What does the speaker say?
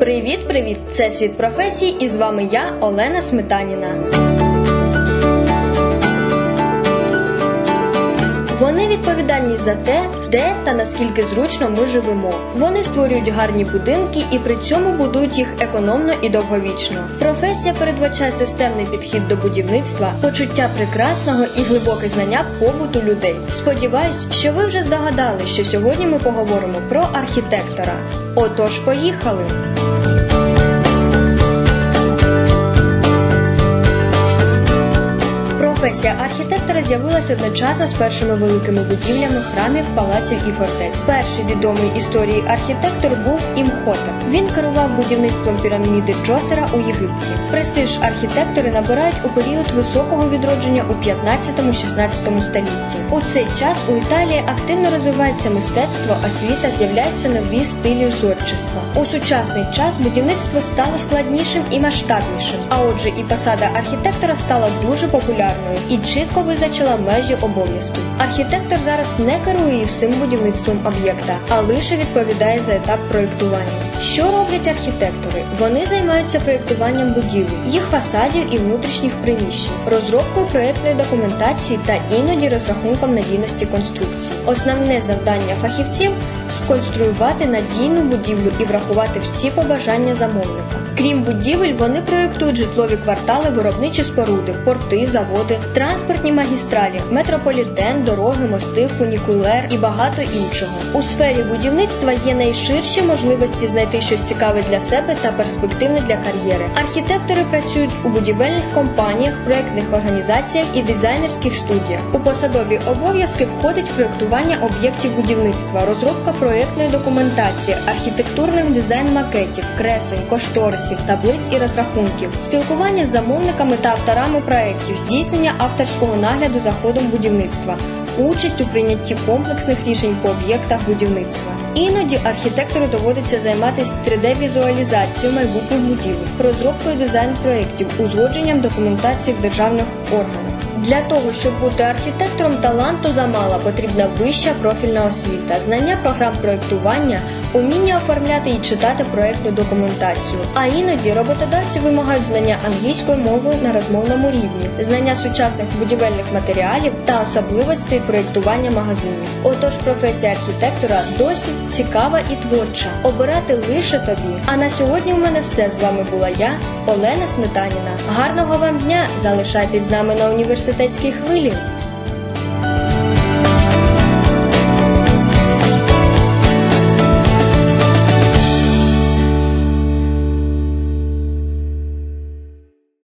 Привіт, привіт! Це світ професій, і з вами я, Олена Сметаніна. За те, де та наскільки зручно ми живемо. Вони створюють гарні будинки і при цьому будують їх економно і довговічно. Професія передбачає системний підхід до будівництва, почуття прекрасного і глибоке знання побуту людей. Сподіваюсь, що ви вже здогадали, що сьогодні ми поговоримо про архітектора. Отож, поїхали! Професія архітектора з'явилася одночасно з першими великими будівлями храмів, палаців і фортець. Перший відомий історії архітектор був Імхотеп. Він керував будівництвом піраміди Джосера у Єгипті. Престиж архітектори набирають у період високого відродження у 15-16 столітті. У цей час у Італії активно розвивається мистецтво, а світа з'являються нові стилі зорчества. У сучасний час будівництво стало складнішим і масштабнішим. А отже, і посада архітектора стала дуже популярною і чітко визначила межі обов'язків. Архітектор зараз не керує всім будівництвом об'єкта, а лише відповідає за етап проєктування. Що роблять архітектори? Вони займаються проєктуванням будівель, їх фасадів і внутрішніх приміщень, розробкою проєктної документації та іноді розрахунком надійності конструкції. Основне завдання фахівців сконструювати надійну будівлю і врахувати всі побажання замовника. Крім будівель, вони проєктують житлові квартали, виробничі споруди, порти, заводи, транспортні магістралі, метрополітен, дороги, мости, фунікулер і багато іншого. У сфері будівництва є найширші можливості знайти щось цікаве для себе та перспективне для кар'єри. Архітектори працюють у будівельних компаніях, проєктних організаціях і дизайнерських студіях. У посадові обов'язки входить проєктування об'єктів будівництва, розробка проєктної документації, архітектурних дизайн-макетів, креслень, кошторисів, таблиць і розрахунків, спілкування з замовниками та авторами проєктів, здійснення авторського нагляду за ходом будівництва, участь у прийнятті комплексних рішень по об'єктах будівництва. Іноді архітектору доводиться займатися 3D-візуалізацією майбутніх будівель, розробкою дизайн-проєктів, узгодженням документації в державних органах. Для того, щоб бути архітектором, таланту замало, потрібна вища профільна освіта, знання програм проєктування, уміння оформляти і читати проєктну документацію. А іноді роботодавці вимагають знання англійської мови на розмовному рівні, знання сучасних будівельних матеріалів та особливостей проєктування магазинів. Отож, професія архітектора досить цікава і творча. Обирати лише тобі. А на сьогодні у мене все з вами була я, Олена Сметаніна. Гарного вам дня! Залишайтесь з нами на університетській хвилі.